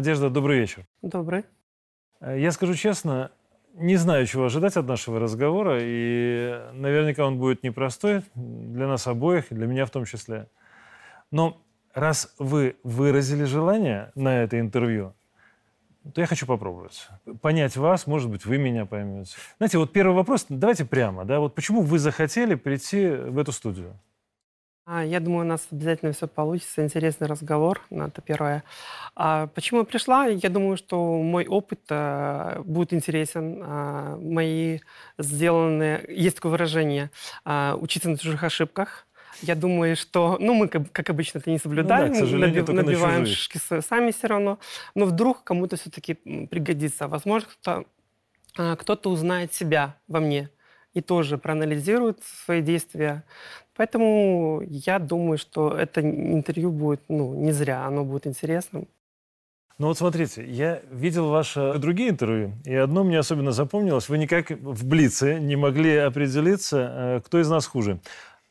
Надежда, добрый вечер. Добрый. Э, я скажу честно, не знаю, чего ожидать от нашего разговора, и наверняка он будет непростой для нас обоих, для меня в том числе. Но раз вы выразили желание на это интервью, то я хочу попробовать. Понять вас, может быть, вы меня поймете. Знаете, вот первый вопрос, давайте прямо, да, вот почему вы захотели прийти в эту студию? А, я думаю, у нас обязательно все получится. Интересный разговор, ну, это первое. А почему я пришла? Я думаю, что мой опыт а, будет интересен. А, мои сделанные... Есть такое выражение «учиться на чужих ошибках». Я думаю, что, ну, мы, как, обычно, это не соблюдаем, ну, да, набив, набиваем шишки сами все равно, но вдруг кому-то все-таки пригодится. Возможно, кто-то, кто-то узнает себя во мне и тоже проанализирует свои действия. Поэтому я думаю, что это интервью будет ну, не зря, оно будет интересным. Ну вот смотрите, я видел ваши другие интервью, и одно мне особенно запомнилось. Вы никак в Блице не могли определиться, э, кто из нас хуже.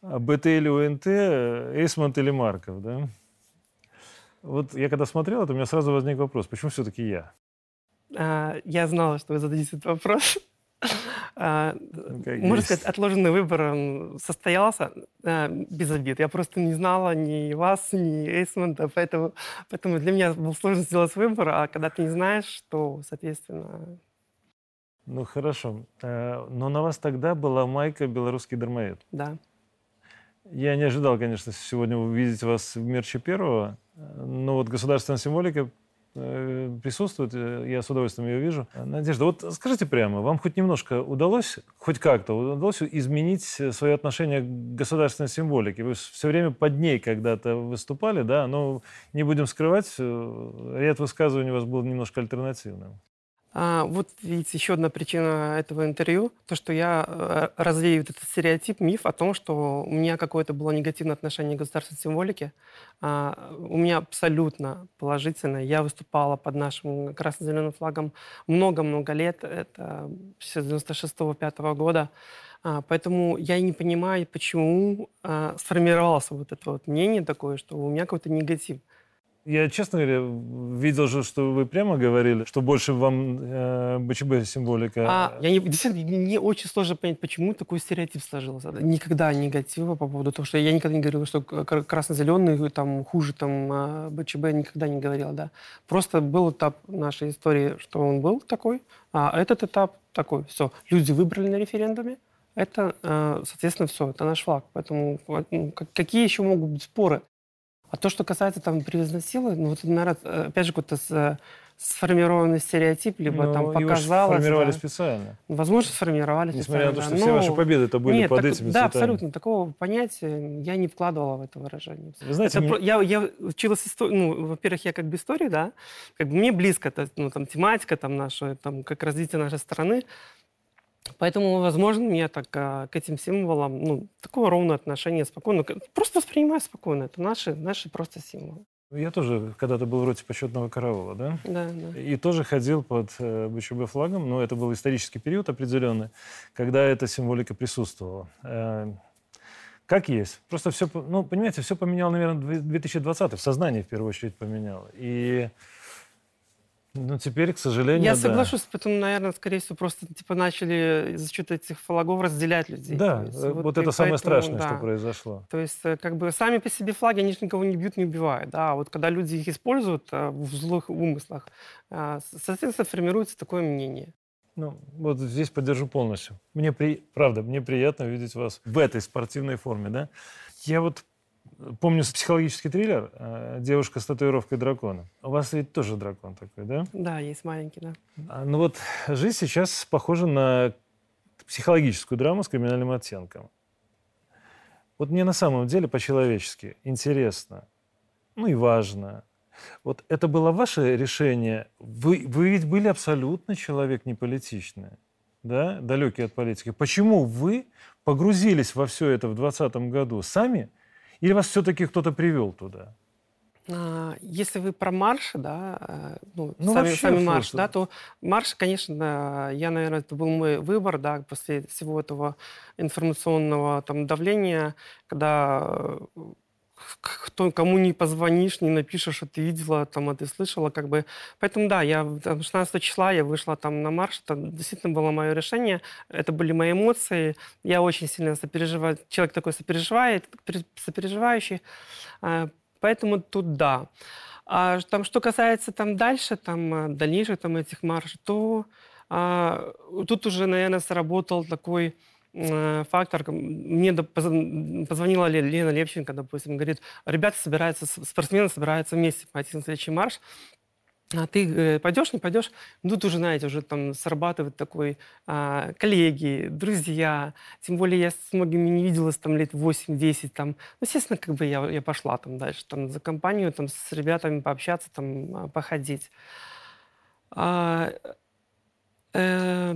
БТ или УНТ, Эйсмонт или Марков, да? Вот я когда смотрел это, у меня сразу возник вопрос, почему все-таки я? А, я знала, что вы зададите этот вопрос. А, можно сказать, отложенный выбор состоялся а, без обид. Я просто не знала ни вас, ни Эйсмонта, поэтому, поэтому для меня был сложно сделать выбор, а когда ты не знаешь, то, соответственно... Ну, хорошо. Э, но на вас тогда была майка «Белорусский дармоед». Да. Я не ожидал, конечно, сегодня увидеть вас в мерче первого, но вот государственная символика присутствует, э, я с удовольствием ее вижу. Надежда, вот скажите прямо, вам хоть немножко удалось, хоть как-то удалось изменить свое отношение к государственной символике? Вы все время под ней когда-то выступали, да, но не будем скрывать, э, ряд высказываний у вас был немножко альтернативным. А, вот видите, еще одна причина этого интервью, то, что я э, развею этот стереотип, миф о том, что у меня какое-то было негативное отношение к государственной символике. А, у меня абсолютно положительное. Я выступала под нашим красно-зеленым флагом много-много лет, это с 96-5 года. А, поэтому я не понимаю, почему а, сформировалось вот это вот мнение такое, что у меня какой-то негатив. Я, честно говоря, видел же, что вы прямо говорили, что больше вам э, БЧБ символика. А, я не, действительно, мне очень сложно понять, почему такой стереотип сложился. Никогда негатива по поводу того, что я никогда не говорила, что красно-зеленый там хуже там а, БЧБ, никогда не говорила, да. Просто был этап нашей истории, что он был такой, а этот этап такой. Все, люди выбрали на референдуме, это, э, соответственно, все, это наш флаг. Поэтому ну, какие еще могут быть споры? А то, что касается там привозной силы, ну вот, наверное, э, опять же, какой-то с, сформированный стереотип, либо Но там показалось. сформировали да. специально. Возможно, сформировали Несмотря специально. на то, что да. все ваши победы это были нет, под так, этими Да, цветами. абсолютно. Такого понятия я не вкладывала в это выражение. Вы знаете, это, мне... я, я училась истории, ну, во-первых, я как бы истории, да, как бы мне близко, это, ну, там, тематика там наша, там, как развитие нашей страны. Поэтому, возможно, мне так а, к этим символам, ну, такое ровное отношение, спокойно. Просто воспринимаю спокойно. Это наши, наши просто символы. Я тоже когда-то был в роте почетного караула, да? Да, да. И тоже ходил под э, БЧБ флагом, но это был исторический период определенный, когда эта символика присутствовала. Э, как есть. Просто все, ну, понимаете, все поменял, наверное, 2020 в сознании в первую очередь поменяло. И ну, теперь, к сожалению, Я да. соглашусь, поэтому, наверное, скорее всего, просто типа начали за счет этих флагов разделять людей. Да, есть, вот, вот это самое страшное, да. что произошло. То есть, э, как бы, сами по себе флаги, они же никого не бьют, не убивают, да, а вот когда люди их используют э, в злых умыслах, э, соответственно, формируется такое мнение. Ну, вот здесь поддержу полностью. Мне, при... правда, мне приятно видеть вас в этой спортивной форме, да. Я вот Помню психологический триллер э, «Девушка с татуировкой дракона». У вас ведь тоже дракон такой, да? Да, есть маленький, да. А, ну вот жизнь сейчас похожа на психологическую драму с криминальным оттенком. Вот мне на самом деле по-человечески интересно, ну и важно. Вот это было ваше решение? Вы, вы ведь были абсолютно человек неполитичный, да, далекий от политики. Почему вы погрузились во все это в 2020 году сами – или вас все-таки кто-то привел туда? А, если вы про марш, да, э, ну, ну сами, сами марш, да, то марш, конечно, я, наверное, это был мой выбор, да, после всего этого информационного там давления, когда кто, кому не позвонишь, не напишешь, что ты видела, там, а ты слышала, как бы. Поэтому, да, я там, 16 числа я вышла там на марш, это действительно было мое решение, это были мои эмоции, я очень сильно сопереживаю, человек такой сопереживает, сопереживающий, а, поэтому тут да. А там, что касается там дальше, там, а, дальнейших там этих маршей, то а, тут уже, наверное, сработал такой фактор. Мне позвонила Лена Левченко, допустим, говорит, ребята собираются, спортсмены собираются вместе пойти на следующий марш. А ты э, пойдешь, не пойдешь? Ну, тут уже, знаете, уже там срабатывает такой а, коллеги, друзья. Тем более я с многими не виделась там лет 8-10. Там. Ну, естественно, как бы я, я пошла там дальше, там за компанию, там с ребятами пообщаться, там а, походить. А, э,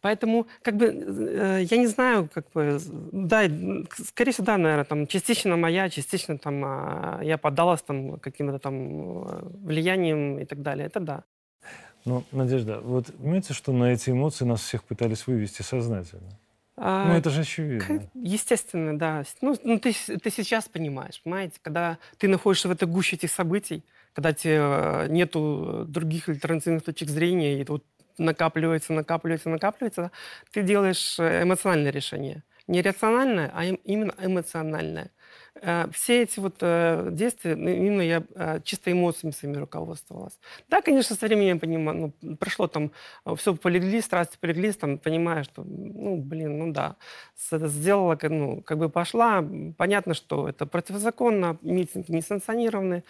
Поэтому, как бы, э, я не знаю, как бы, да, скорее всего, да, наверное, там, частично моя, частично там, а, я поддалась там каким-то там э, влиянием и так далее. Это да. Ну, Надежда, вот понимаете, что на эти эмоции нас всех пытались вывести сознательно? А, ну, это же очевидно. Естественно, да. Ну, ну ты, ты сейчас понимаешь, понимаете, когда ты находишься в этой гуще этих событий, когда тебе э, нету других альтернативных точек зрения, и вот накапливается, накапливается, накапливается, ты делаешь э, эмоциональное решение. Не рациональное, а именно эмоциональное. Э, все эти вот э, действия, ну, именно я чисто эмоциями своими руководствовалась. Да, конечно, со временем понимаю, ну, прошло там, все полегли, страсти полегли, там, понимаю, что, ну, блин, ну да, сделала, ну, как бы пошла, понятно, что это противозаконно, митинги не санкционированы,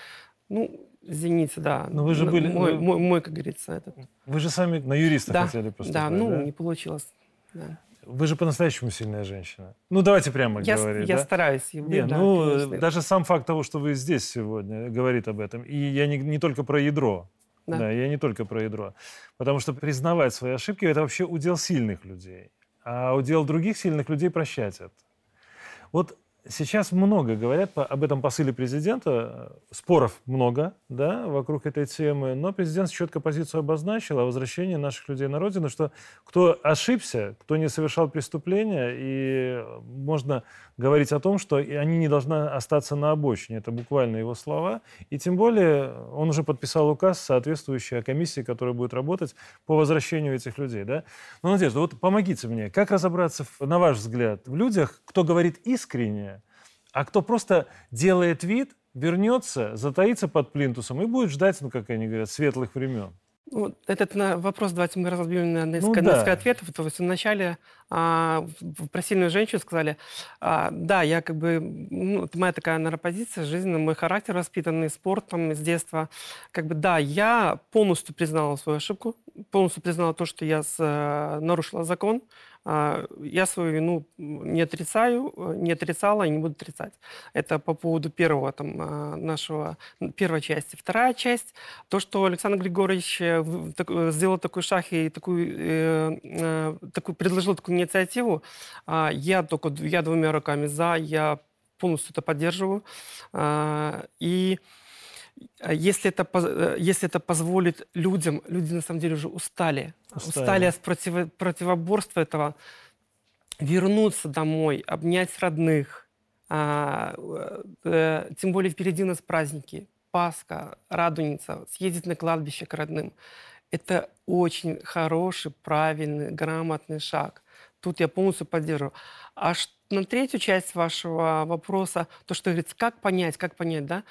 ну, Извините, да. Но вы же были... Мой, мой, мой как говорится, этот. Вы же сами на юриста да, хотели поступать, да? ну, да? не получилось. Да. Вы же по-настоящему сильная женщина. Ну, давайте прямо я, говорить. Я да? стараюсь. Нет, да, ну, конечно. даже сам факт того, что вы здесь сегодня, говорит об этом. И я не, не только про ядро. Да. да, я не только про ядро. Потому что признавать свои ошибки – это вообще удел сильных людей. А удел других сильных людей прощать это. Вот Сейчас много говорят об этом посыле президента. Споров много да, вокруг этой темы. Но президент четко позицию обозначил о возвращении наших людей на родину, что кто ошибся, кто не совершал преступления, и можно говорить о том, что они не должны остаться на обочине. Это буквально его слова. И тем более он уже подписал указ, соответствующий комиссии, которая будет работать по возвращению этих людей. Да? Ну, Надежда, вот помогите мне. Как разобраться, на ваш взгляд, в людях, кто говорит искренне, а кто просто делает вид, вернется, затаится под плинтусом и будет ждать, ну, как они говорят, светлых времен? Ну, этот на вопрос давайте мы разбьем на несколько, ну, да. несколько ответов. То есть вначале а, про сильную женщину сказали, а, да, я как бы, ну, это моя такая, наверное, позиция жизненная, мой характер воспитанный спортом с детства. Как бы, да, я полностью признала свою ошибку, полностью признала то, что я с, э, нарушила закон, я свою вину не отрицаю, не отрицала и не буду отрицать. Это по поводу первого там, а, нашего, первой части. Вторая часть, то, что Александр Григорьевич э, э, сделал такой шаг и такую, э, такую, предложил такую инициативу, а, я только я двумя руками за, я полностью это поддерживаю. И а если это, э, если это позволит людям, люди на самом деле уже устали, устали, устали от против, противоборства этого, вернуться домой, обнять родных, а, э, тем более впереди у нас праздники, Пасха, Радуница, съездить на кладбище к родным. Это очень хороший, правильный, грамотный шаг. Тут я полностью поддерживаю. А на третью часть вашего вопроса, то, что говорится, как понять, как понять, да,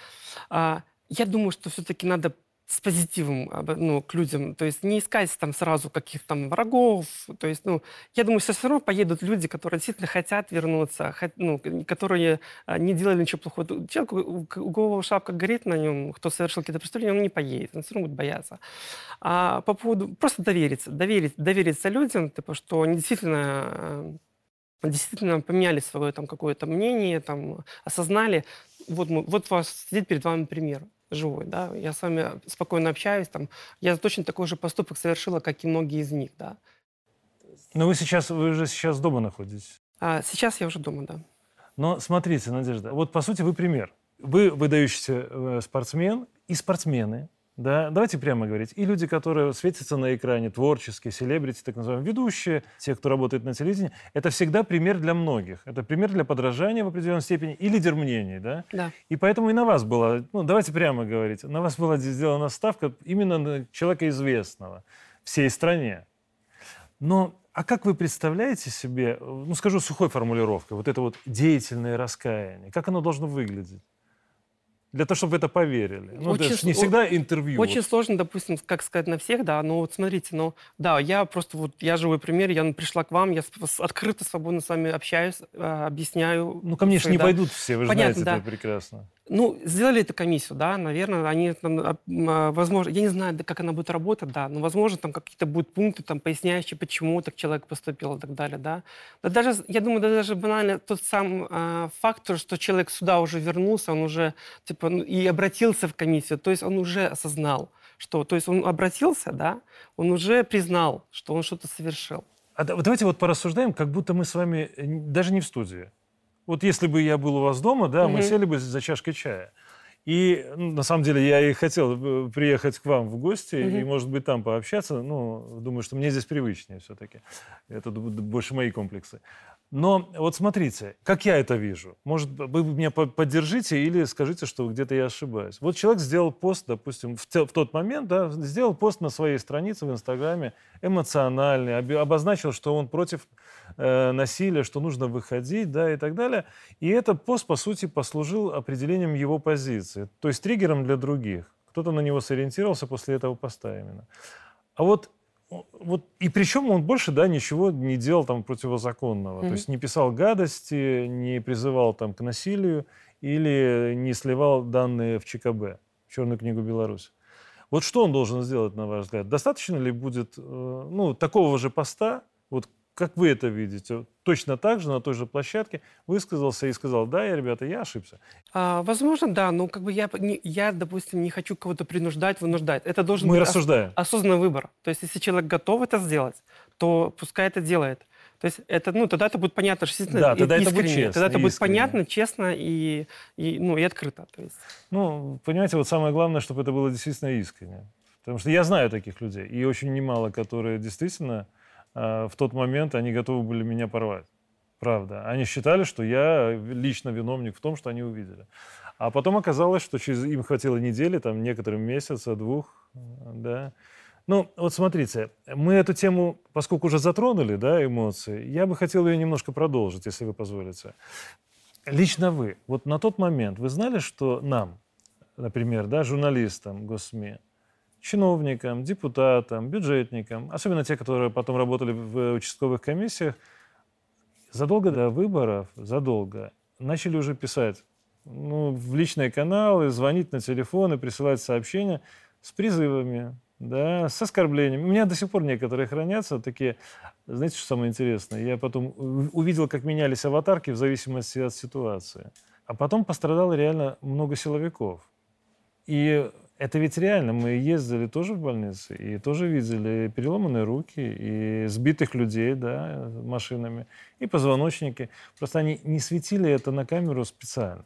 а, я думаю, что все-таки надо с позитивом ну, к людям, то есть не искать там сразу каких-то там врагов, то есть, ну, я думаю, что все равно поедут люди, которые действительно хотят вернуться, ну, которые а, не делали ничего плохого. Человек, у кого шапка горит на нем, кто совершил какие-то преступления, он не поедет, он все равно будет бояться. А по поводу, просто довериться, доверить, довериться людям, типа, что они действительно э, действительно поменяли свое там какое-то мнение, там, осознали, вот, мы, вот вас сидит перед вами пример живой, да, я с вами спокойно общаюсь, там, я точно такой же поступок совершила, как и многие из них, да. Но вы сейчас, вы уже сейчас дома находитесь? А, сейчас я уже дома, да. Но смотрите, Надежда, вот по сути вы пример. Вы выдающийся э, спортсмен, и спортсмены да, давайте прямо говорить, и люди, которые светятся на экране, творческие, селебрити, так называемые, ведущие, те, кто работает на телевидении, это всегда пример для многих. Это пример для подражания в определенной степени и лидер мнений, да? Да. И поэтому и на вас была, ну, давайте прямо говорить, на вас была сделана ставка именно на человека известного всей стране. Но а как вы представляете себе, ну, скажу сухой формулировкой, вот это вот деятельное раскаяние, как оно должно выглядеть? Для того, чтобы в это поверили. Ну, Очень это не всегда интервью. Очень вот. сложно, допустим, как сказать на всех, да, но вот смотрите, ну, да, я просто вот, я живой пример, я пришла к вам, я открыто, свободно с вами общаюсь, э, объясняю. Ну, ко мне же не да. пойдут все, вы же Понятно, знаете да. это прекрасно. Ну, сделали эту комиссию, да, наверное, они, там, а, а, возможно, я не знаю, как она будет работать, да, но, возможно, там какие-то будут пункты, там, поясняющие, почему так человек поступил и так далее, да. Да даже, я думаю, да даже банально тот сам а, фактор, что человек сюда уже вернулся, он уже, типа, ну, и обратился в комиссию, то есть он уже осознал, что, то есть он обратился, да, он уже признал, что он что-то совершил. А давайте вот порассуждаем, как будто мы с вами э, даже не в студии. Вот если бы я был у вас дома, да, мы Мгм. сели бы за чашкой чая. И ну, на самом деле я и хотел приехать к вам в гости и, Мгм. может быть, там пообщаться. Ну, думаю, что мне здесь привычнее все-таки. Это больше мои комплексы. Но вот смотрите, как я это вижу. Может, вы меня по- поддержите или скажите, что где-то я ошибаюсь. Вот человек сделал пост, допустим, в, те- в тот момент, да, сделал пост на своей странице в Инстаграме, эмоциональный, оби- обозначил, что он против э, насилия, что нужно выходить, да, и так далее. И этот пост, по сути, послужил определением его позиции, то есть триггером для других. Кто-то на него сориентировался после этого поста именно. А вот вот, и причем он больше, да, ничего не делал там противозаконного. То Мгм. есть не писал гадости, не призывал там к насилию или не сливал данные в ЧКБ, в Черную книгу Беларуси. Вот что он должен сделать, на ваш взгляд? Достаточно ли будет э, ну, такого же поста, вот как вы это видите, точно так же, на той же площадке, высказался и сказал, да, я, ребята, я ошибся. А, возможно, да, но как бы я, не- я, допустим, не хочу кого-то принуждать, вынуждать. Это должен Мы быть ос- рассуждаем. осознанный выбор. То есть, если человек готов это сделать, то пускай это делает. То есть это, ну, тогда это будет понятно, что действительно Да, тогда это будет искренне. честно, Тогда это будет искренне. понятно, честно и, и, ну, и открыто. То есть. Ну, понимаете, вот самое главное, чтобы это было действительно искренне. Потому что я знаю таких людей, и очень немало, которые действительно в тот момент они готовы были меня порвать. Правда. Они считали, что я лично виновник в том, что они увидели. А потом оказалось, что через им хватило недели, там, некоторым месяца, двух, э, да. Ну, вот смотрите, мы эту тему, поскольку уже затронули, да, эмоции, я бы хотел ее немножко продолжить, если вы позволите. Лично вы, вот на тот момент, вы знали, что нам, например, да, журналистам госсми, чиновникам, депутатам, бюджетникам, особенно те, которые потом работали в участковых комиссиях, задолго до выборов, задолго, начали уже писать ну, в личные каналы, звонить на телефоны, присылать сообщения с призывами, да, с оскорблениями. У меня до сих пор некоторые хранятся такие. Знаете, что самое интересное? Я потом увидел, как менялись аватарки в зависимости от ситуации. А потом пострадало реально много силовиков. И это ведь реально. Мы ездили тоже в больницы и тоже видели переломанные руки и сбитых людей да, машинами, и позвоночники. Просто они не светили это на камеру специально.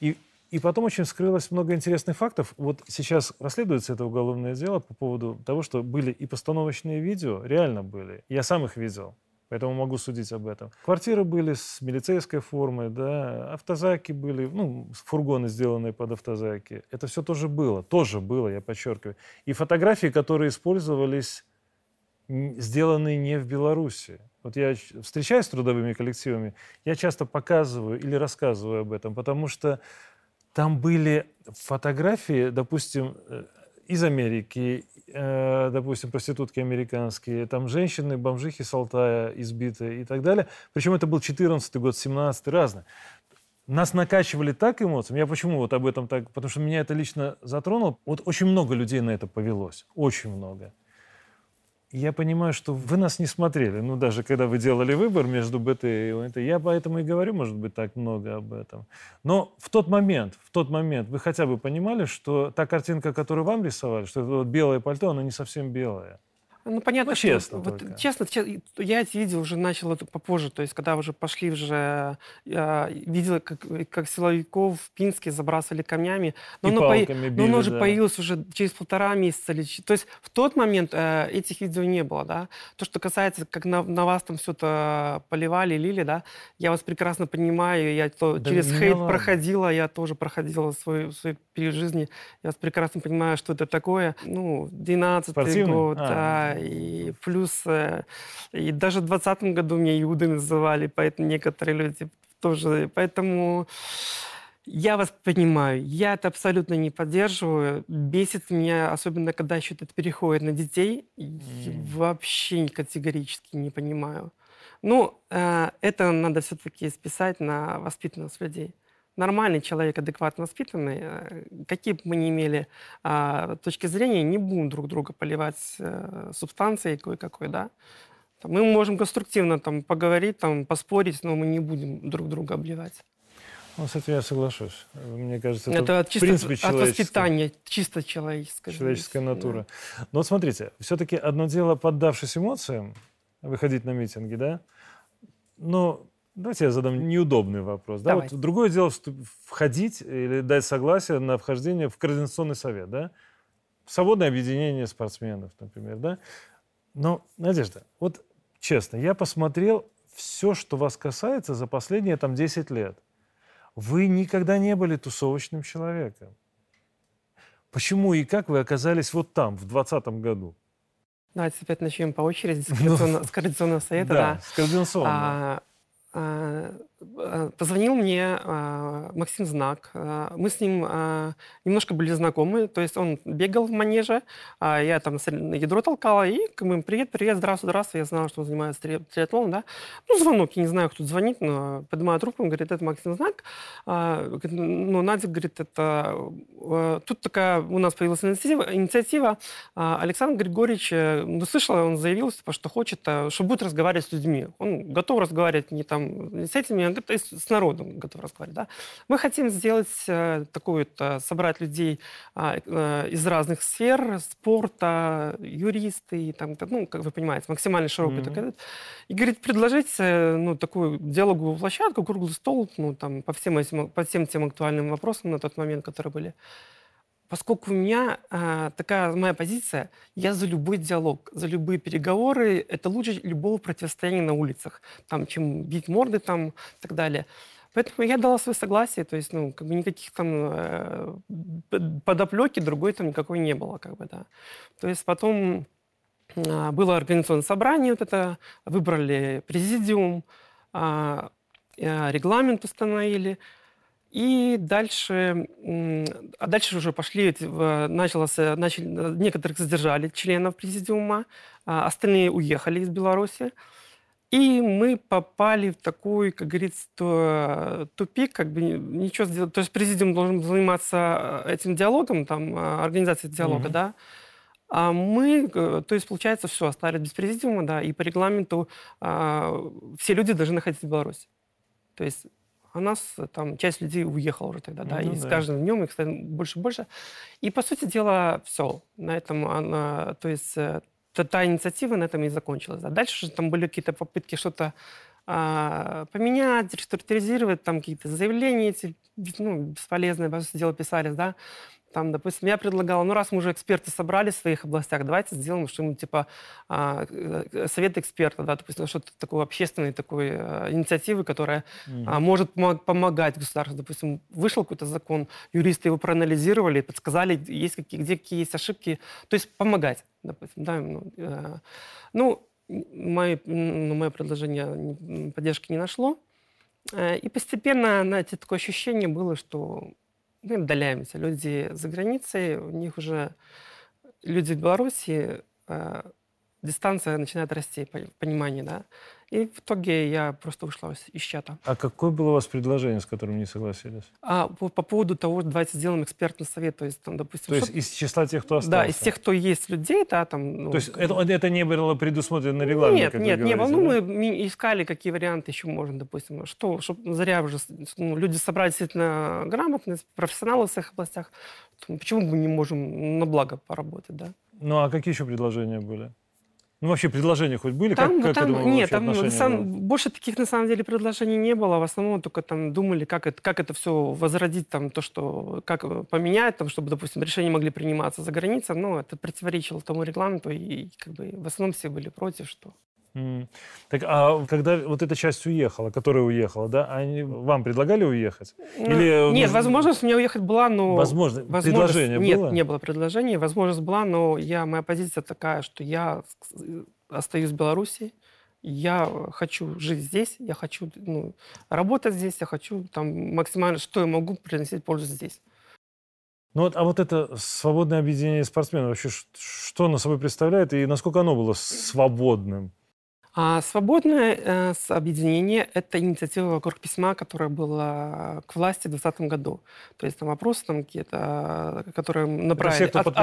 И, и потом очень вскрылось много интересных фактов. Вот сейчас расследуется это уголовное дело по поводу того, что были и постановочные видео, реально были. Я сам их видел. Поэтому могу судить об этом. Квартиры были с милицейской формой, да, автозаки были, ну, фургоны, сделанные под автозаки. Это все тоже было, тоже было, я подчеркиваю. И фотографии, которые использовались, сделанные не в Беларуси. Вот я встречаюсь с трудовыми коллективами, я часто показываю или рассказываю об этом, потому что там были фотографии, допустим, э, из Америки, э, допустим, проститутки американские, там женщины, бомжихи с Алтая избитые и так далее. Причем это был 14 год, 17 разное. Нас накачивали так эмоциями. Я почему вот об этом так? Потому что меня это лично затронуло. Вот очень много людей на это повелось. Очень много. Я понимаю, что вы нас не смотрели. Ну, даже когда вы делали выбор между БТ и ОНТ. Я поэтому и говорю, может быть, так много об этом. Но в тот момент, в тот момент вы хотя бы понимали, что та картинка, которую вам рисовали, что это вот белое пальто, оно не совсем белое. Ну, понятно, Ну, что честно вот, только. честно, че- я эти видео уже начал это попозже, то есть когда уже пошли уже, я видела, как, как силовиков в Пинске забрасывали камнями, но, И оно, поя- палками но били, оно уже да. появилось уже через полтора месяца. Или, то есть в тот момент э, этих видео не было, да. То, что касается, как на, на вас там все это поливали, лили, да, я вас прекрасно понимаю, я то Да через хейт ладно. проходила, я тоже проходила свой, свой период жизни, я вас прекрасно понимаю, что это такое. Ну, 12 Спортивный? год, А. да, и плюс, э, и даже в 20 году меня Иудой называли, поэтому некоторые люди тоже, поэтому я вас понимаю, я это абсолютно не поддерживаю. Бесит меня, особенно когда еще это переходит на детей. М. Вообще категорически не понимаю. Ну, э, это надо все-таки списать на воспитанность людей. Нормальный человек, адекватно воспитанный, э, какие бы мы ни имели а, точки зрения, не будем друг друга поливать э, субстанцией кое-какой, да. Мы можем конструктивно там поговорить, там поспорить, но мы не будем друг друга обливать. Ну, с этим я соглашусь. Мне кажется, это, Это, в чисто принципе от воспитания, чисто человеческое. человеческая зависит, да. натура. Но вот смотрите, все-таки одно дело, поддавшись эмоциям, выходить на митинги, да? Но давайте я задам неудобный вопрос. Да? Давай. Вот другое дело входить или дать согласие на вхождение в Координационный совет, да? В свободное объединение спортсменов, например, да? Но, Надежда, вот честно, я посмотрел все, что вас касается за последние там 10 лет. Вы никогда не были тусовочным человеком. Почему и как вы оказались вот там, в 2020 году? Давайте опять начнем по очереди с координационного, с координационного совета. Да. с координационного. А, а, а, Позвонил мне а, Максим Знак. А, Мы с ним а, немножко были знакомы. То есть он бегал в манеже, а я там ядро толкала. И бы, привет, привет, здравствуй, здравствуй. Я знала, что он занимается три- триатлоном, да. Ну, звонок, я не знаю, кто звонит, но поднимаю трубку, он говорит, это Максим Знак. Говорит, Ну, Надя говорит, это... э, Тут такая у нас появилась инициатива. инициатива. А, Александр Григорьевич, э, ну, слышал, он заявил, типа, что хочет, э, что будет разговаривать с людьми. Он готов разговаривать не там с этими, с народом готов разговаривать. Да? Мы хотим сделать э, такую, собрать людей а, э, из разных сфер, спорта, юристы, и там, ну, как вы понимаете, максимально широкий Мгм. такой. И, говорит, предложить э, ну, такую диалоговую площадку, круглый стол, ну, там, по всем, этим, по всем тем актуальным вопросам на тот момент, которые были. Поскольку у меня а, такая моя позиция, я за любой диалог, за любые переговоры, это лучше любого противостояния на улицах, там, чем бить морды там и так далее. Поэтому я дала свое согласие, то есть, ну, как бы никаких там э, подоплеки другой там никакой не было, как бы, да. То есть потом а, было организационное собрание, вот это, выбрали президиум, а, э, регламент установили, и дальше, а дальше уже пошли, началось, начали, некоторых задержали членов президиума, а остальные уехали из Беларуси. И мы попали в такой, как говорится, тупик, как бы ни- ничего сделать. То есть президиум должен заниматься э, этим диалогом, там, э, организацией диалога, Мгм. да. А мы, э, то есть, получается, все, остались без президиума, да, и по регламенту а, все люди должны находиться в Беларуси. То есть у нас э, там часть людей уехала уже тогда, да, Ну и с да. каждым днем их становится больше и больше. И, по сути дела, все. На этом она, то есть э, та, та инициатива на этом и закончилась. Да. Дальше же там были какие-то попытки что-то а, поменять, реструктуризировать, там какие-то заявления эти, ну, бесполезные, по сути дела, писались, да. Там, допустим, я предлагала, ну, раз мы уже эксперты собрали в своих областях, давайте сделаем что-нибудь типа а, э, совет эксперта, да, допустим, что-то такое общественной такой э, инициативы, которая а, может помо- помогать государству. Допустим, вышел какой-то закон, юристы его проанализировали, подсказали, есть какие, где какие есть ошибки. То есть помогать, допустим. Да, ну, э, ну, мое, ну, мое предложение поддержки не нашло. Э, И постепенно, знаете, такое ощущение было, что мы отдаляемся. Люди за границей, у них уже люди в Беларуси, э, дистанция начинает расти, пон- понимание, да. И в итоге я просто вышла из- чата. А какое было у вас предложение, с которым не согласились? А по, по поводу того, давайте сделаем экспертный совет, то есть там, допустим, То есть из числа тех, кто остался? да, из тех, кто есть людей, да, там. ну, То есть это, это не было предусмотрено регламентом? нет, как нет, не было. Ну, да? мы искали, какие варианты еще можно, допустим, что, чтобы зря уже ну, люди собрали действительно грамотность, профессионалы в своих областях. Почему мы не можем на благо поработать, да? Ну а какие еще предложения были? Ну, вообще предложения хоть были? Там, как, как там, этому нет, вообще там сам- было? больше таких на самом деле предложений не было. В основном только там думали, как это, как это все возродить, там, то, что, как э, поменять, там, чтобы, допустим, решения могли приниматься за границей. Но это противоречило тому регламенту, и как бы в основном все были против, что Так, а когда вот эта часть уехала, которая уехала, да, они вам предлагали уехать? Или, Ну, Нет, возможность у меня уехать была, но... Возможно, возможность- предложение Нет, было? не было предложения. Возможность была, но я, моя позиция такая, что я остаюсь в Беларуси, я хочу жить здесь, я хочу ну, работать здесь, я хочу там максимально, что я могу приносить пользу здесь. Ну вот, а вот это свободное объединение спортсменов вообще что оно собой представляет и насколько оно было свободным? А свободное э, объединение– это инициатива вокруг письма, которая была к власти в 2020 году. То есть там вопросы там какие-то, э, которые Это направили все, кто от, под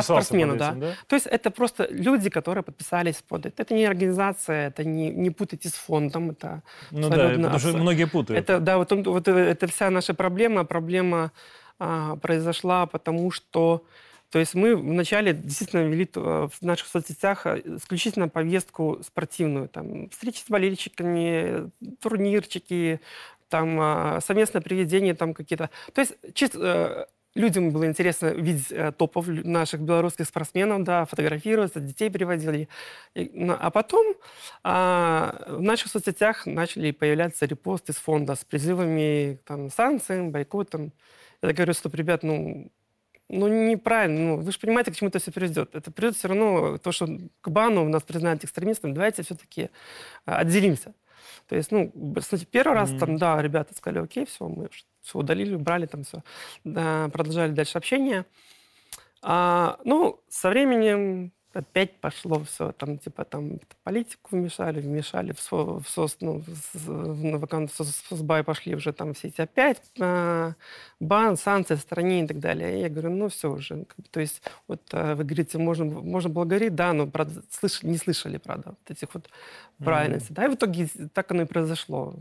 да. да? То есть это просто люди, которые подписались под это. Это не организация, это не, не путайте с фондом, это Ну да, Абсолютно потому что многие путают. Это, да, вот, вот э, это вся наша проблема. Проблема а, произошла потому, что то есть мы вначале действительно вели в наших соцсетях э, исключительно повестку спортивную. Там, встречи с болельщиками, турнирчики, там, а, совместное приведение там какие-то. То есть чисто э, людям было интересно видеть э, топов наших белорусских спортсменов, да, фотографироваться, детей приводили. А потом а, в наших соцсетях начали появляться репосты с фонда с призывами там, санкциям, бойкотом. Я говорю, стоп, ребят, ну, ну неправильно, ну, вы же понимаете, к чему это все приведет. Это придет все равно то, что к бану нас признают экстремистами, давайте все-таки отделимся. То есть, ну, кстати, первый раз Мгм. там, да, ребята сказали, окей, все, мы все удалили, убрали там все, продолжали дальше общение. А, ну, со временем опять пошло все, там, типа, там, политику вмешали, вмешали в, СО, в СОС, ну, в, в, в СОСБАЙ пошли уже там все эти опять а, бан, санкции в стране и так далее. И я говорю, ну, все уже. То есть, вот а, вы говорите, можно, можно благодарить, да, но, правда, слыш- не слышали, правда, вот этих вот правильностей. Да, и в итоге так оно и произошло.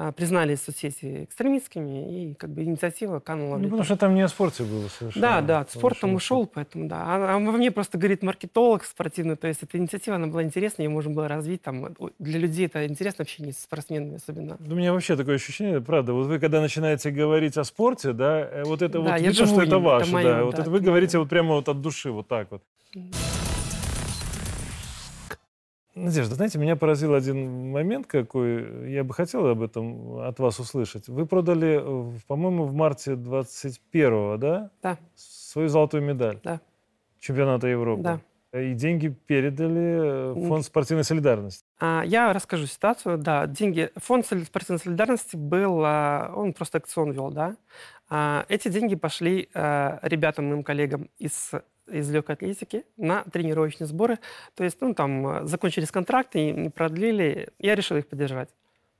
А, Признали соцсети экстремистскими, и как бы инициатива канула Ну, потому что там не о спорте было совершенно. Да, да, по спорт там большому ушел, поэтому да. А, а во мне просто говорит маркетолог спортивный, то есть эта инициатива, она была интересна, ее можно было развить там. О, Для людей это интересно общение с спортсменами особенно. У меня вообще такое ощущение, правда, вот вы когда начинаете говорить о спорте, да, э, вот это Да, вот я видно, живу что это им, это ваше, моё, да, вот да, это вы говорите вот прямо вот от души, вот так вот. Надежда, знаете, меня поразил один момент какой, я бы хотел об этом от вас услышать. Вы продали, э, по-моему, в марте 21-го, да? Да. Свою золотую медаль. Да. Чемпионата Европы. Да. И деньги передали М. фонд спортивной солидарности. А, Я расскажу ситуацию. Да, деньги. Фонд спортивной солидарности был, а, он просто акцион вел, да. А, Эти деньги пошли ребятам, моим коллегам из из легкой атлетики на тренировочные сборы. То есть, ну, там, а, закончились контракты, не продлили. Я решил их поддержать.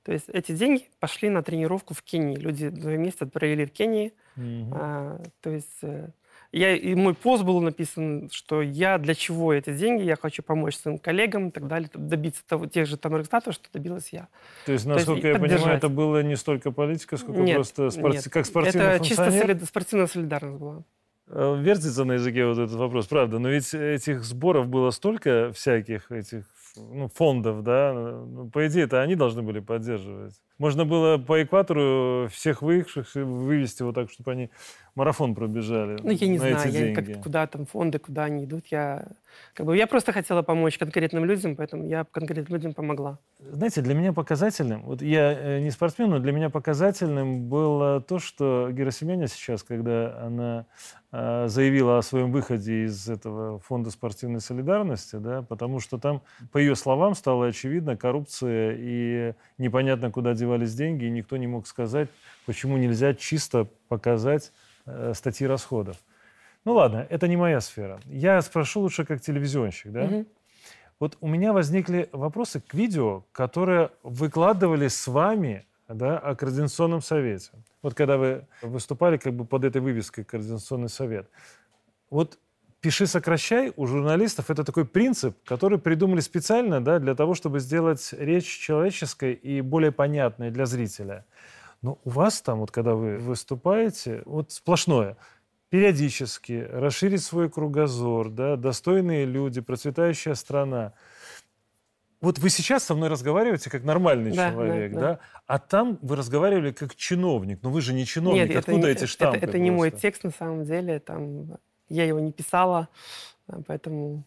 То есть эти деньги пошли на тренировку в Кении. Люди два месяца провели в Кении. Мгм. А, то есть э, я, и мой пост был написан, что я для чего эти деньги, я хочу помочь своим коллегам и так далее, добиться того, тех же там результатов, что добилась я. То есть, То есть насколько я понимаю, это было не столько политика, сколько Нет, просто спорт- нет. как спортивный Это чисто солид- спортивная солидарность была. Э, Вертится на языке вот этот вопрос, правда. Но ведь этих сборов было столько всяких этих ну, фондов, да. Ну, По идее, это они должны были поддерживать. Можно было по экватору всех выехавших вывести вот так, чтобы они марафон пробежали Ну, я не на знаю, эти я деньги. как, куда там фонды, куда они идут. Я, как бы, я просто хотела помочь конкретным людям, поэтому я конкретным людям помогла. Знаете, для меня показательным, вот я э, не спортсмен, но для меня показательным было то, что Гера Семеня сейчас, когда она э, заявила о своем выходе из этого фонда спортивной солидарности, да, потому что там, по ее словам, стало очевидно коррупция и непонятно, куда девались деньги, и никто не мог сказать, почему нельзя чисто показать э, статьи расходов. Ну ладно, это не моя сфера. Я спрошу лучше как телевизионщик, да? Мгм. Вот у меня возникли вопросы к видео, которые выкладывали с вами да, о Координационном совете. Вот когда вы выступали как бы под этой вывеской Координационный совет. Вот пиши, сокращай у журналистов это такой принцип, который придумали специально да, для того, чтобы сделать речь человеческой и более понятной для зрителя. Но у вас там, вот когда вы выступаете, вот сплошное. периодически расширить свой кругозор, да, достойные люди, процветающая страна. Вот вы сейчас со мной разговариваете как нормальный Да, человек, да, да, да. А там вы разговаривали как чиновник. Но вы же не чиновник. Нет, это Откуда не- эти это- штампы? Это, не мой текст на самом деле. Там, я его не писала, а, поэтому...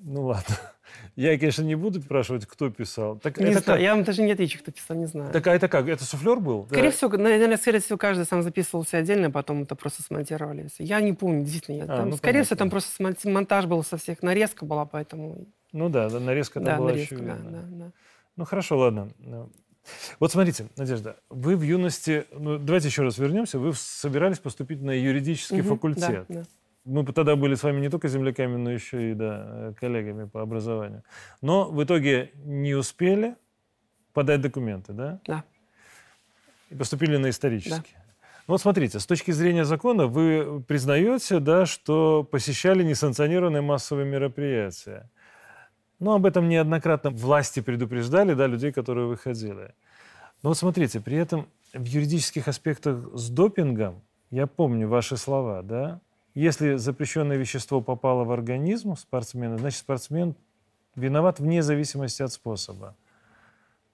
Ну ладно. Я, конечно, не буду спрашивать, кто писал. Так Не это знаю, как? я вам даже не отвечу, кто писал, не знаю. Так, а это как? Это суфлер был? Скорее Да. всего, наверное, скорее всего, каждый сам записывался отдельно, потом это просто смонтировали. Я не помню, действительно. я А, там, ну, скорее всего, там просто монтаж был со всех, нарезка была, поэтому... Ну да, да, нарезка там да, была нарезка, да, очевидна. да, да. Ну хорошо, ладно. Вот смотрите, Надежда, вы в юности, ну давайте еще раз вернемся, вы собирались поступить на юридический Мгм, факультет. да, да. Мы тогда были с вами не только земляками, но еще и да, коллегами по образованию. Но в итоге не успели подать документы, да? Да. И поступили на исторический. Ну вот смотрите, с точки зрения закона вы признаете, да, что посещали несанкционированные массовые мероприятия. Ну, об этом неоднократно власти предупреждали, да, людей, которые выходили. Но вот смотрите, при этом в юридических аспектах с допингом, я помню ваши слова, да, если запрещенное вещество попало в организм спортсмена, значит, спортсмен виноват вне зависимости от способа.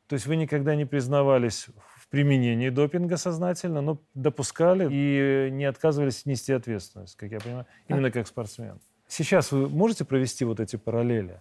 То есть вы никогда не признавались в применении допинга сознательно, но допускали и не отказывались нести ответственность, как я понимаю, именно как спортсмен. Сейчас вы можете провести вот эти параллели?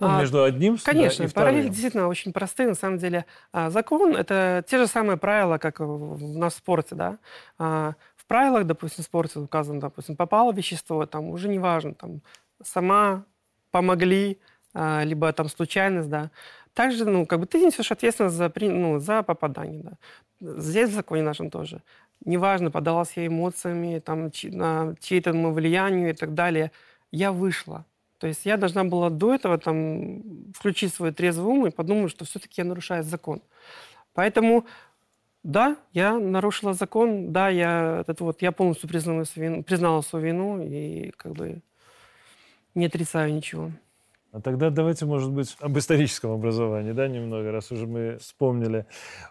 Ну, А, между одним с- да, Конечно, и параллели вторым. действительно очень простые. На самом деле А, закон — это те же самые правила, как в в нас в спорте. Да? А, В правилах, допустим, в спорте указано, допустим, попало вещество, там уже не важно, там сама помогли, либо там случайность, да. Также, ну, как бы ты несешь ответственность за, ну, за попадание, да. Здесь в законе нашем тоже. Неважно, подалась я эмоциями, там, чьей-то ну, влиянию и так далее. Я вышла. То есть я должна была до этого там включить свой трезвый ум и подумать, что все-таки я нарушаю закон. Поэтому, да, я нарушила закон, да, я, этот вот, я полностью признала свою, вину, признала свою вину и как бы не отрицаю ничего. А тогда давайте, может быть, об историческом образовании, да, немного, раз уже мы вспомнили.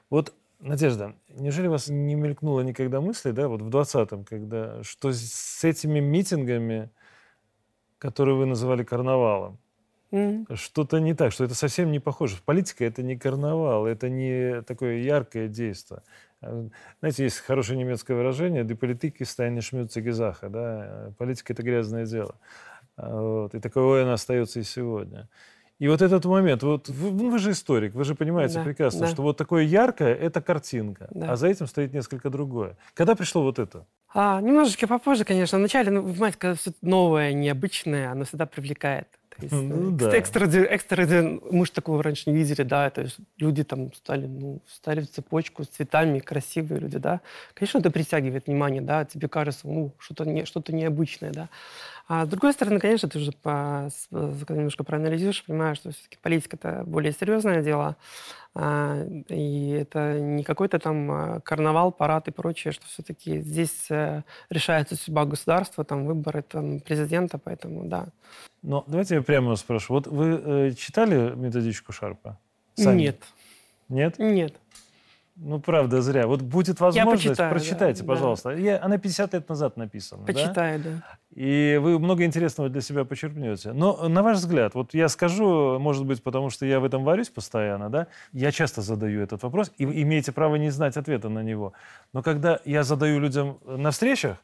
Вот, Надежда, неужели у вас не мелькнуло никогда мысли, да, вот в 20-м, когда, что с- с этими митингами, которые вы называли карнавалом, Мгм. что-то не так, что это совсем не похоже. Политика — это не карнавал, это не такое яркое действие. А, Знаете, есть хорошее немецкое выражение «Die Politik ist eine schmutzige Sache», да, политика — это грязное дело. А, Вот. И таковой она остается и сегодня. И вот этот момент, вот вы, ну, вы же историк, вы же понимаете Да, прекрасно, да. что вот такое яркое — это картинка, Да. а за этим стоит несколько другое. Когда пришло вот это? А, немножечко попозже, конечно. Вначале, ну, понимаете, когда все новое, необычное, оно всегда привлекает. То есть, Ну э, да. экстради- экстради- мы же такого раньше не видели, да, то есть люди там стали, ну, стали в цепочку с цветами, красивые люди, да. Конечно, это притягивает внимание, да, тебе кажется, ну, что-то не, что необычное, да. А с другой стороны, конечно, ты уже по, немножко проанализируешь, понимаешь, что все-таки политика это более серьезное дело, а, и это не какой-то там а, карнавал, парад и прочее, что все-таки здесь э, решается судьба государства, там выборы там, президента, поэтому да. Но давайте я прямо спрошу. Вот вы э, читали методичку Шарпа? Сами? Нет, Нет? нет. Ну, правда, зря. Вот будет возможность, почитаю, да, прочитайте, да. пожалуйста. Я- она 50 лет назад написана. да? Почитаю, да. И вы много интересного для себя почерпнете. Но, на ваш взгляд, вот я скажу, может быть, потому что я в этом варюсь постоянно, да, я часто задаю этот вопрос, и вы имеете право не знать ответа на него. Но когда я задаю людям на встречах,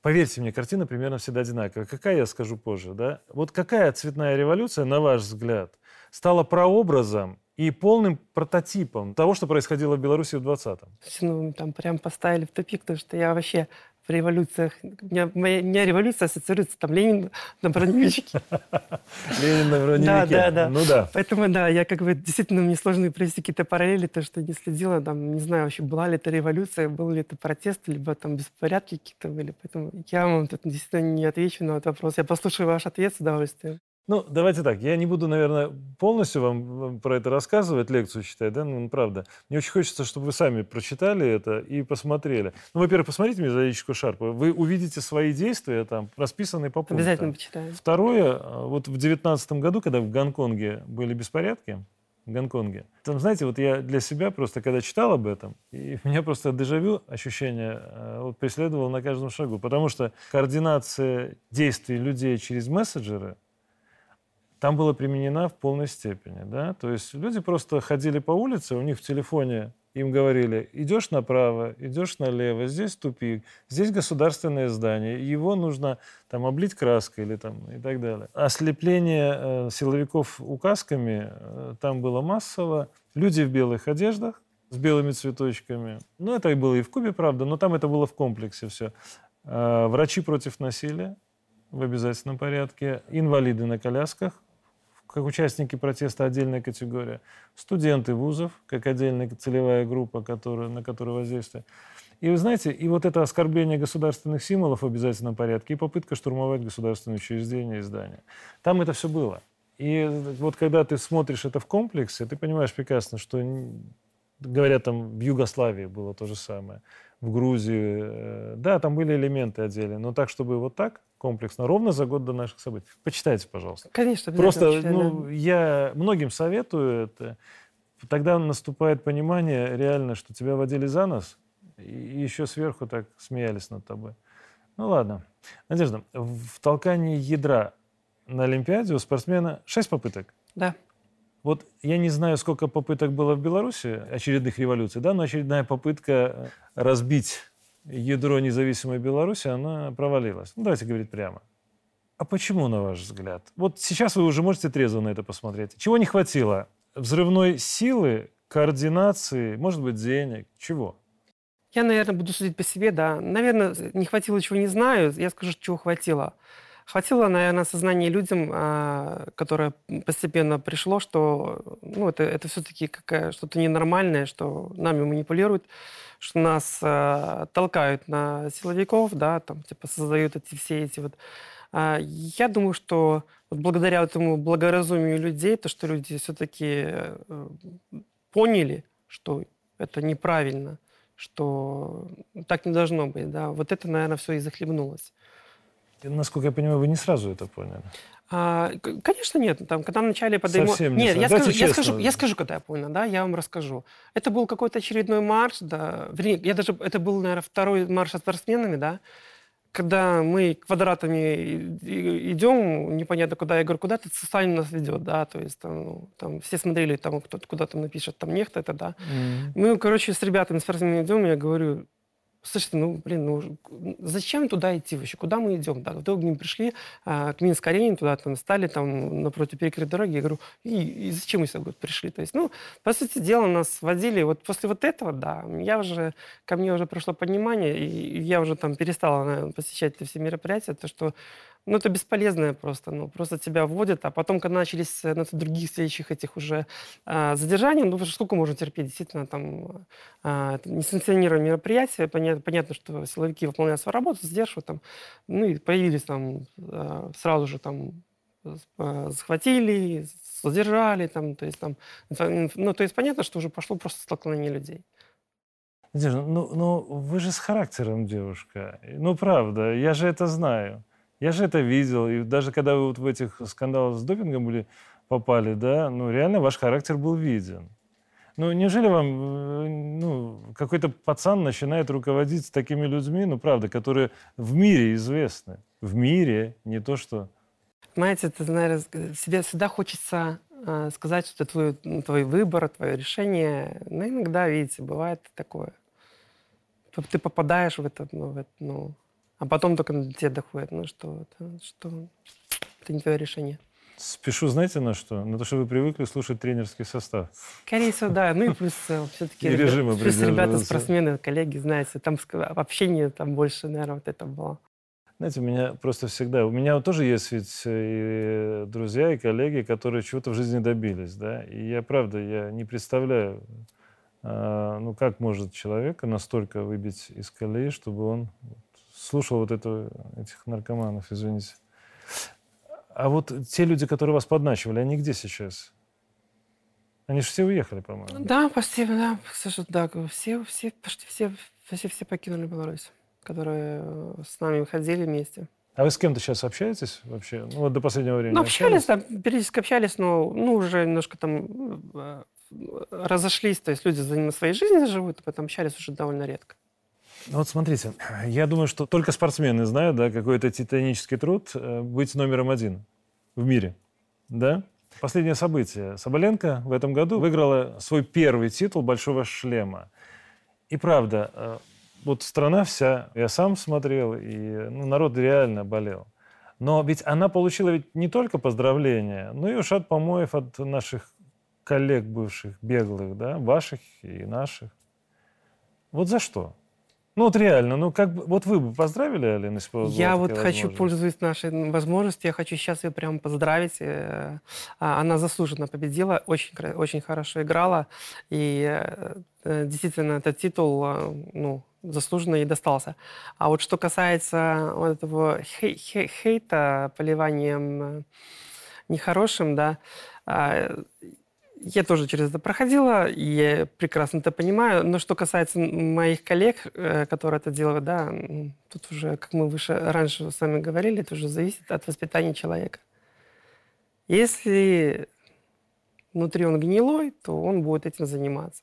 поверьте мне, картина примерно всегда одинаковая. Какая, я скажу позже, да? Вот какая цветная революция, на ваш взгляд, стала прообразом и полным прототипом того, что происходило в Беларуси в 20-м? Ну, там прям поставили в тупик, потому что я вообще в революциях... У меня, моя, у меня революция ассоциируется, там Ленин на броневичке. Ленин на броневике. Да, да, да. Ну да. Поэтому, да, я как бы действительно мне сложно провести какие-то параллели, то, что не следила, там, не знаю, вообще была ли это революция, был ли это протест, либо там беспорядки какие-то были. Поэтому я вам тут действительно не отвечу на этот вопрос. Я послушаю ваш ответ с удовольствием. Ну, давайте так. Я не буду, наверное, полностью вам про это рассказывать, лекцию читать, да, ну, правда. Мне очень хочется, чтобы вы сами прочитали это и посмотрели. Ну, во-первых, посмотрите методичку Шарпа. Вы увидите свои действия там, расписанные по пунктам. Обязательно почитаю. Второе, а, вот в девятнадцатом году, когда в Гонконге были беспорядки, в Гонконге. Там, знаете, вот я для себя просто, когда читал об этом, и меня просто дежавю ощущение э, вот, преследовало на каждом шагу. Потому что координация действий людей через мессенджеры там была применена в полной степени. Да? То есть люди просто ходили по улице, у них в телефоне им говорили, идешь направо, идешь налево, здесь тупик, здесь государственное здание, его нужно там облить краской или там и так далее. Ослепление э, силовиков указками э, там было массово. Люди в белых одеждах с белыми цветочками. Ну, это и было и в Кубе, правда, но там это было в комплексе все. Э, врачи против насилия в обязательном порядке, инвалиды на колясках, как участники протеста отдельная категория, студенты вузов, как отдельная целевая группа, которая, на которую воздействие. И вы знаете, и вот это оскорбление государственных символов в обязательном порядке, и попытка штурмовать государственные учреждения и здания. Там это все было. И вот когда ты смотришь это в комплексе, ты понимаешь прекрасно, что, говорят, там в Югославии было то же самое, в Грузии. Э, да, там были элементы отдельные, но так, чтобы вот так, комплексно, ровно за год до наших событий. Почитайте, пожалуйста. Конечно, Просто читаю, ну, да. я многим советую это. Тогда наступает понимание реально, что тебя водили за нос, и еще сверху так смеялись над тобой. Ну ладно. Надежда, в толкании ядра на Олимпиаде у спортсмена 6 попыток. Да. Вот я не знаю, сколько попыток было в Беларуси, очередных революций, да, но очередная попытка разбить ядро независимой Беларуси, она провалилась. Ну, давайте говорить прямо. А почему, на ваш взгляд? Вот сейчас вы уже можете трезво на это посмотреть. Чего не хватило? Взрывной силы, координации, может быть, денег? Чего? Я, наверное, буду судить по себе, да. Наверное, не хватило чего, не знаю. Я скажу, чего хватило. Хватило, наверное, сознания людям, а, которое постепенно пришло, что ну, это, это все-таки что-то ненормальное, что нами манипулируют, что нас э, толкают на силовиков, да, там, типа, создают эти все эти вот... Э, я думаю, что вот благодаря этому благоразумию людей, то, что люди все-таки э, поняли, что это неправильно, что так не должно быть, да, вот это, наверное, все и захлебнулось. Насколько я понимаю, вы не сразу это поняли. А, конечно, нет. Там, когда вначале подоймо... Совсем не Нет, я скажу, честно. я, скажу, я скажу, когда я понял, да, я вам расскажу. Это был какой-то очередной марш, да. Вернее, я даже, это был, наверное, второй марш со спортсменами, да, когда мы квадратами идем, непонятно куда, я говорю, куда ты Саня нас ведет, да, то есть там, ну, там все смотрели, там кто-то куда там напишет, там нехто это, да. Mm-hmm. Мы, короче, с ребятами, спортсменами идем, я говорю, Слушайте, ну, блин, ну, зачем туда идти вообще? Куда мы идем? Да, в итоге мы пришли а, к Минск-арене, туда там стали, там, напротив перекрытой дороги. Я говорю, и, и зачем мы сюда пришли? То есть, ну, по сути дела, нас водили. Вот после вот этого, да, я уже, ко мне уже пришло понимание, и я уже там перестала наверное, посещать все мероприятия, то, что ну, это бесполезное просто. Ну, просто тебя вводят, а потом, когда начались э, на других следующих этих уже а, задержаний, ну, сколько можно терпеть? Действительно, там а, несанкционированное мероприятие. Понятно, понятно, что силовики выполняют свою работу, сдерживают там. Ну, и появились там а, сразу же там захватили, задержали, там, то есть там, ну, то есть понятно, что уже пошло просто столкновение людей. Надежда, ну, ну вы же с характером девушка. Ну, правда, я же это знаю. Я же это видел. И даже когда вы вот в этих скандалах с допингом были, попали, да, ну, реально ваш характер был виден. Ну, неужели вам э, ну, какой-то пацан начинает руководить такими людьми, ну, правда, которые в мире известны? В мире, не то что... Знаете, ты знаешь, себе всегда хочется э, сказать, что это твой, твой выбор, твое решение. Но иногда, видите, бывает такое. Ты попадаешь в это, ну, в это, ну а потом только до тебя доходит, ну что, это, что это не твое решение. Спешу, знаете, на что? На то, что вы привыкли слушать тренерский состав. Скорее всего, да. Ну и плюс э, все-таки ребята, плюс ребята, спортсмены, коллеги, знаете, там общение там больше, наверное, вот это было. Знаете, у меня просто всегда... У меня тоже есть ведь и друзья, и коллеги, которые чего-то в жизни добились, да. И я, правда, я не представляю, а, ну, как может человека настолько выбить из колеи, чтобы он слушал вот это, этих наркоманов, извините. А вот те люди, которые вас подначивали, они где сейчас? Они же все уехали, по-моему. Да, почти, да, Саша, да, все, все, почти все, все, все покинули Беларусь, которые с нами ходили вместе. А вы с кем-то сейчас общаетесь вообще? Ну, вот до последнего времени Ну, общались, да, периодически общались, но ну, уже немножко там э, разошлись, то есть люди за своей жизнью живут, поэтому общались уже довольно редко. Ну, вот смотрите, я думаю, что только спортсмены знают, да, какой это титанический труд э, быть номером один в мире, да? Последнее событие. Соболенко в этом году выиграла свой первый титул «Большого шлема». И правда, э, вот страна вся, я сам смотрел, и ну, народ реально болел. Но ведь она получила ведь не только поздравления, но и ушат помоев от наших коллег бывших, беглых, да, ваших и наших. Вот за что? Ну вот реально, ну как бы, вот вы бы поздравили Алину, если бы Я вот хочу, пользуясь нашей возможностью, я хочу сейчас ее прямо поздравить. Э, а, она заслуженно победила, очень, очень хорошо играла. И э, э, действительно этот титул, ну, заслуженно ей достался. А вот что касается вот этого хей хей хейта, поливанием нехорошим, да, а, я тоже через это проходила, и прекрасно это понимаю. Но что касается моих коллег, э, которые это делают, да, тут уже, как мы выше раньше с вами говорили, это уже зависит от воспитания человека. Если внутри он гнилой, то он будет этим заниматься.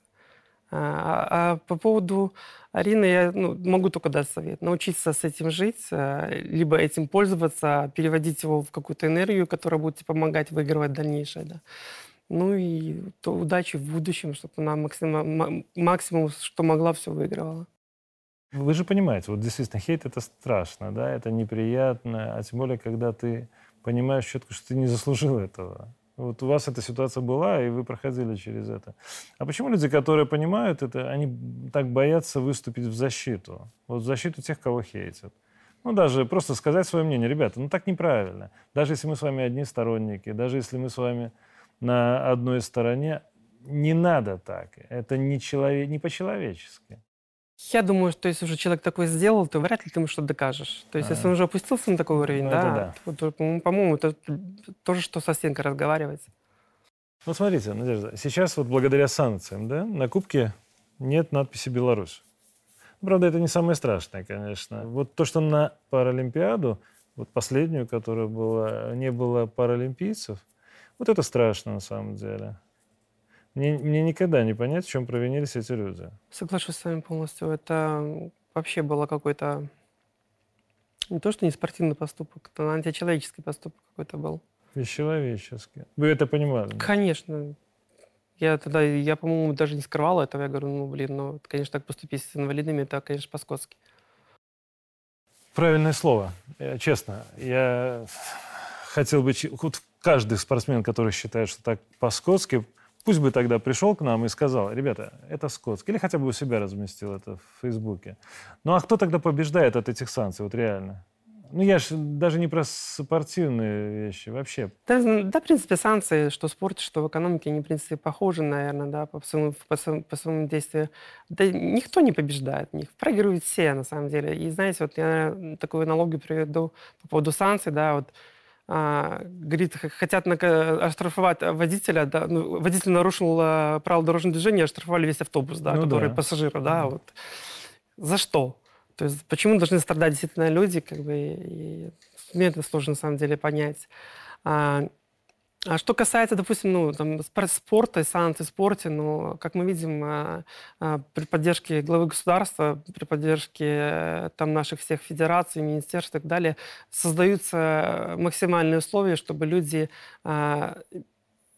А, а, а по поводу Арины я ну, могу только дать совет. Научиться с этим жить, а, либо этим пользоваться, переводить его в какую-то энергию, которая будет тебе помогать выигрывать дальнейшее. Да. Ну и то удачи в будущем, чтобы она максимум, максимум, что могла, все выигрывала. Вы же понимаете, вот действительно хейт это страшно, да, это неприятно, а тем более, когда ты понимаешь четко, что ты не заслужил этого. Вот у вас эта ситуация была, и вы проходили через это. А почему люди, которые понимают это, они так боятся выступить в защиту? Вот в защиту тех, кого хейтят. Ну, даже просто сказать свое мнение. Ребята, ну так неправильно. Даже если мы с вами одни сторонники, даже если мы с вами на одной стороне. Не надо так. Это не, человек, не по-человечески. Я думаю, что если уже человек такой сделал, то вряд ли ты ему что-то докажешь. То есть, а. если он уже опустился на такой уровень, ну, да, да. То, по-моему, это то же, что со стенкой разговаривать. Ну, смотрите, Надежда, сейчас вот благодаря санкциям, да, на кубке нет надписи «Беларусь». Правда, это не самое страшное, конечно. Вот то, что на Паралимпиаду, вот последнюю, которая была, не было паралимпийцев – вот это страшно на самом деле. Мне, мне никогда не понять, в чем провинились эти люди. Соглашусь с вами полностью. Это вообще было какой-то не то, что не спортивный поступок, это античеловеческий поступок какой-то был. Бесчеловеческий. Вы это понимали? Конечно. Я тогда, я, по-моему, даже не скрывала этого. Я говорю, ну, блин, ну, конечно, так поступить с инвалидами, это, конечно, по-скотски. Правильное слово. Я, честно, я хотел бы... Вот каждый спортсмен, который считает, что так по-скотски, пусть бы тогда пришел к нам и сказал, ребята, это скотски. Или хотя бы у себя разместил это в Фейсбуке. Ну а кто тогда побеждает от этих санкций, вот реально? Ну, я же даже не про спортивные вещи вообще. Да, да, в принципе, санкции, что в спорте, что в экономике, они, в принципе, похожи, наверное, да, по своему, по своему, по своему действию. Да никто не побеждает них. Проигрывают все, на самом деле. И, знаете, вот я такую аналогию приведу по поводу санкций, да, вот а, говорит, хотят оштрафовать водителя, да, ну, водитель нарушил а, правила дорожного движения, оштрафовали весь автобус, да, ну, который да. пассажиры, да, mm. вот. За что? То есть почему должны страдать действительно люди, как бы, и мне это сложно на самом деле понять. А, а что касается, допустим, ну, там, спорта и санкций в спорте, ну, как мы видим, а, а, при поддержке главы государства, при поддержке э, там, наших всех федераций, министерств и так далее, создаются максимальные условия, чтобы люди Э,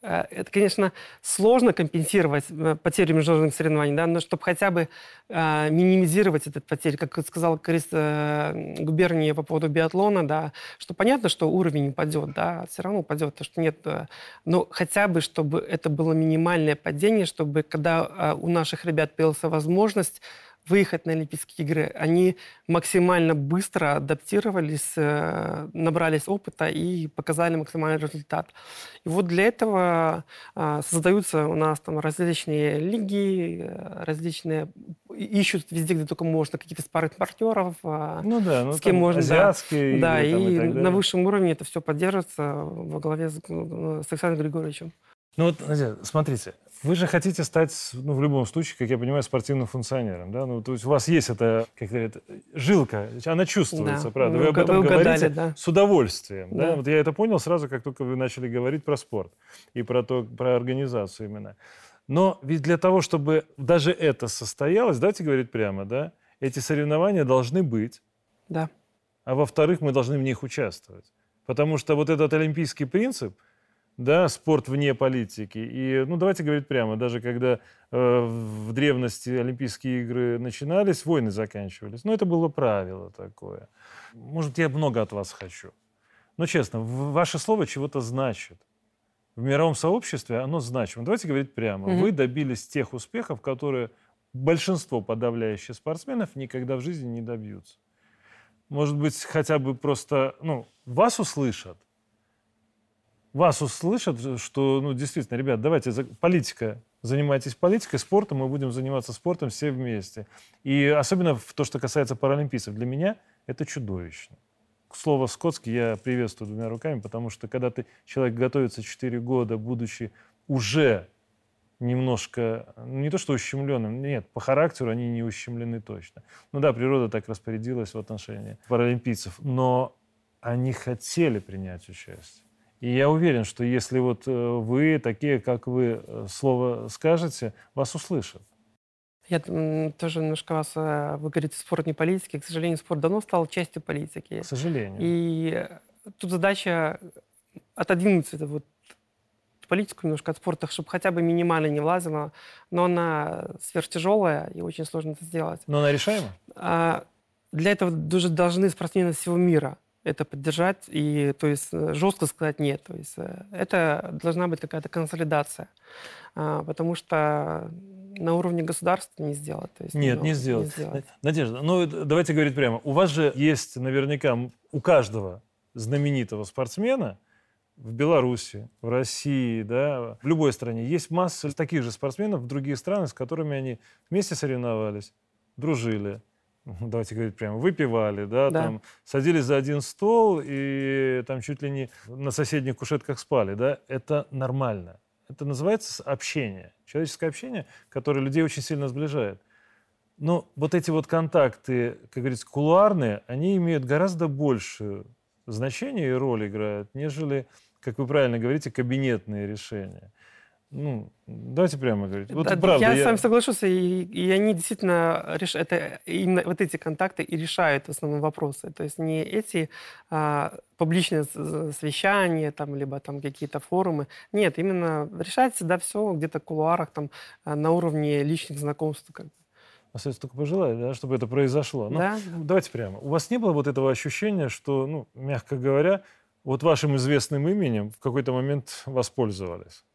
это, конечно, сложно компенсировать э, потери международных соревнований, да, но чтобы хотя бы э, минимизировать этот потерь, как сказал Крис э, губернии по поводу биатлона, да, что понятно, что уровень упадет, да, все равно упадет, то что нет, э, но хотя бы, чтобы это было минимальное падение, чтобы когда э, у наших ребят появилась возможность выехать на Олимпийские игры, они максимально быстро адаптировались, э, набрались опыта и показали максимальный результат. И вот для этого а, создаются у нас там различные лиги, э, различные ищут везде, где только можно, какие-то спары партнеров, а, ну да, ну, с кем можно. Азиатские. Да, и, и, и на высшем уровне это все поддерживается во главе с, с Александром Григорьевичем. Ну вот, смотрите, Вы же хотите стать, ну, в любом случае, как я понимаю, спортивным функционером, да? Ну, то есть у вас есть эта, как говорят, жилка, она чувствуется, Да. правда? Ну, Вы об вы этом угадали, говорите да. с удовольствием, да? Да. Вот я это понял сразу, как только вы начали говорить про спорт и про то, про организацию именно. Но ведь для того, чтобы даже это состоялось, давайте говорить прямо, да, эти соревнования должны быть, Да. а во-вторых, мы должны в них участвовать. Потому что вот этот олимпийский принцип, да, спорт вне политики. И, ну, давайте говорить прямо, даже когда э, в древности Олимпийские игры начинались, войны заканчивались. Ну, это было правило такое. Может, я много от вас хочу. Но честно, ваше слово чего-то значит. В мировом сообществе оно значимо. Давайте говорить прямо. Мгм. Вы добились тех успехов, которые большинство подавляющих спортсменов никогда в жизни не добьются. Может быть, хотя бы просто, ну, вас услышат. Вас услышат, что, ну, действительно, ребят, давайте, политика, занимайтесь политикой, спортом, мы будем заниматься спортом все вместе. И особенно в то, что касается паралимпийцев, для меня это чудовищно. Слово «скотский» я приветствую двумя руками, потому что когда ты, человек готовится 4 года, будучи уже немножко, ну, не то что ущемленным, нет, по характеру они не ущемлены точно. Ну да, природа так распорядилась в отношении паралимпийцев, но они хотели принять участие. И я уверен, что если вот э, вы, такие как вы, э, слово скажете, вас услышат. Я тоже немножко вас... э, Вы говорите, спорт не политики. К сожалению, спорт давно стал частью политики. К сожалению. И тут задача отодвинуть это вот политику немножко от спорта, чтобы хотя бы минимально не влазила, но она сверхтяжелая, и очень сложно это сделать. Но она решаема? А для этого даже должны спортсмены всего мира это поддержать и, то есть, э, жестко сказать нет. То есть, э, это должна быть какая-то консолидация, А, потому что на уровне государства не сделать. То есть, Нет, ну, не сделать. Надежда, ну давайте говорить прямо. У вас же есть наверняка, у каждого знаменитого спортсмена в Беларуси, в России, да, в любой стране есть масса таких же спортсменов в другие страны, с которыми они вместе соревновались, дружили. Давайте говорить прямо, выпивали, да, Да. там садились за один стол и там чуть ли не на соседних кушетках спали, да, это нормально. Это называется общение, человеческое общение, которое людей очень сильно сближает. Но вот эти вот контакты, как говорится, кулуарные, они имеют гораздо большее значение и роль играют, нежели, как вы правильно говорите, кабинетные решения. Ну, давайте прямо говорить. Вот Да, правда, я, с вами соглашусь, и, и они действительно реш... это именно вот эти контакты и решают в основном вопросы. То есть не эти а, публичные совещания, там, либо там какие-то форумы. Нет, именно решать всегда все где-то в кулуарах, там, а, на уровне личных знакомств. Как бы. Остается только пожелать, да, чтобы это произошло. Но Да? Давайте прямо. У вас не было вот этого ощущения, что, ну, мягко говоря, вот вашим известным именем в какой-то момент воспользовались?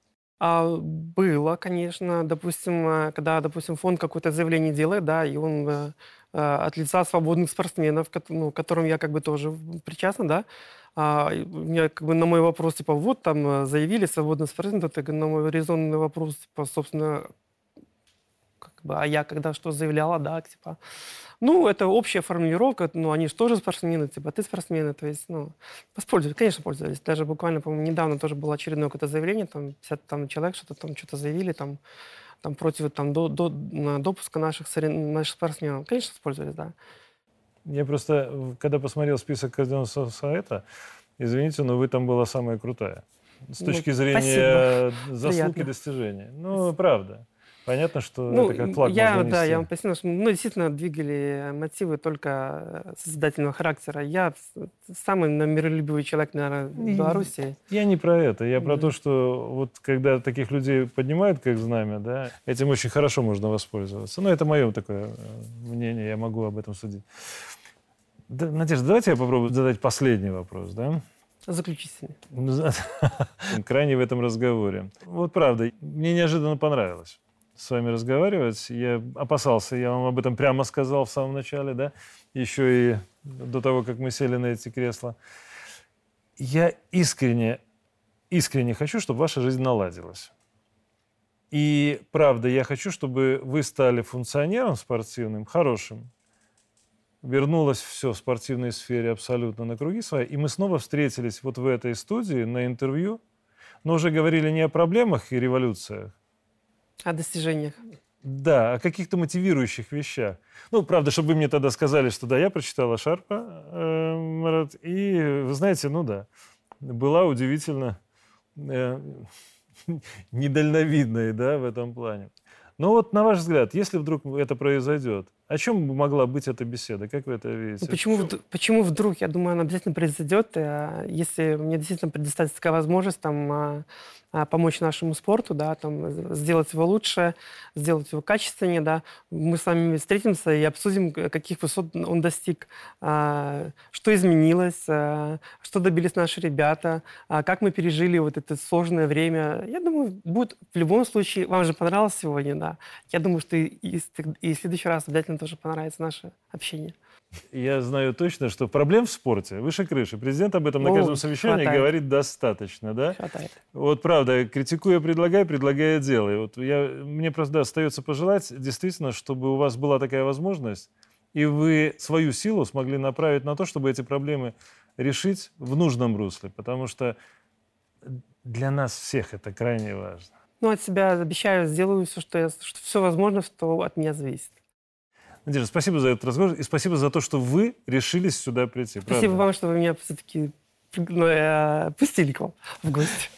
А, было, конечно. Допустим, э, когда, допустим, фонд какое-то заявление делает, да, и он э, э, от лица свободных спортсменов, ну, к которым я как бы тоже причастна, да, а, меня как бы на мой вопрос, типа, вот там э, заявили свободный спортсмен, то это на мой резонный вопрос, типа, собственно, как бы, а я когда что заявляла, да, типа, ну, это общая формулировка, ну, они же тоже спортсмены, типа, ты спортсмены, то есть, ну, воспользовались, конечно, пользовались. Даже буквально, по-моему, недавно тоже было очередное какое-то заявление, там 50 там, человек что-то там что-то заявили, там, там против там, до, до, допуска наших, сорев- наших спортсменов. Конечно, воспользовались, да. Я просто, когда посмотрел список Координационного совета, извините, но вы там была самая крутая. С Ну, точки зрения заслуг и Приятно. достижений. Ну, правда. Понятно, что Ну, это как флаг я, да, я вам поясню, что мы действительно двигали мотивы только э, созидательного характера. Я самый миролюбивый человек, наверное, в Беларуси. Я не про это. Я про Да. то, что вот когда таких людей поднимают как знамя, да, этим очень хорошо можно воспользоваться. Ну, это мое такое э, мнение, я могу об этом судить. Да, Надежда, давайте я попробую задать последний вопрос, да? Заключительный. Крайне в этом разговоре. Вот правда, мне неожиданно понравилось с вами разговаривать. Я опасался, я вам об этом прямо сказал в самом начале, да, еще и до того, как мы сели на эти кресла. Я искренне, искренне хочу, чтобы ваша жизнь наладилась. И правда, я хочу, чтобы вы стали функционером спортивным, хорошим, вернулось все в спортивной сфере абсолютно на круги свои, и мы снова встретились вот в этой студии на интервью, но уже говорили не о проблемах и революциях, О достижениях. Да, о каких-то мотивирующих вещах. Ну, правда, чтобы вы мне тогда сказали, что да, я прочитала Шарпа, э, Марат, и, вы знаете, ну да, была удивительно э, недальновидной, да, в этом плане. Но вот, на ваш взгляд, если вдруг это произойдет, о чем могла быть эта беседа? Как вы это видите? Ну, почему, вд- почему вдруг? Я думаю, она обязательно произойдет. э, Если мне действительно предоставится такая возможность там, а, а, помочь нашему спорту, да, там, сделать его лучше, сделать его качественнее, да, мы с вами встретимся и обсудим, каких высот он достиг, а, что изменилось, что добились наши ребята, как мы пережили вот это сложное время. Я думаю, будет в любом случае, вам же понравилось сегодня, да. Я думаю, что и, и и в следующий раз обязательно тоже понравится наше общение. Я знаю точно, что проблем в спорте выше крыши. Президент об этом на каждом совещании хватает. говорит достаточно, да? Хватает. Вот правда, критикуя, предлагай, предлагая, делай. Вот я, мне просто да, остается пожелать действительно, чтобы у вас была такая возможность, и вы свою силу смогли направить на то, чтобы эти проблемы решить в нужном русле, потому что для нас всех это крайне важно. Ну, от себя обещаю, сделаю все, что, я, что все возможно, что от меня зависит. Надежда, спасибо за этот разговор и спасибо за то, что вы решились сюда прийти. Спасибо правда. вам, что вы меня все-таки пустили к вам в гости.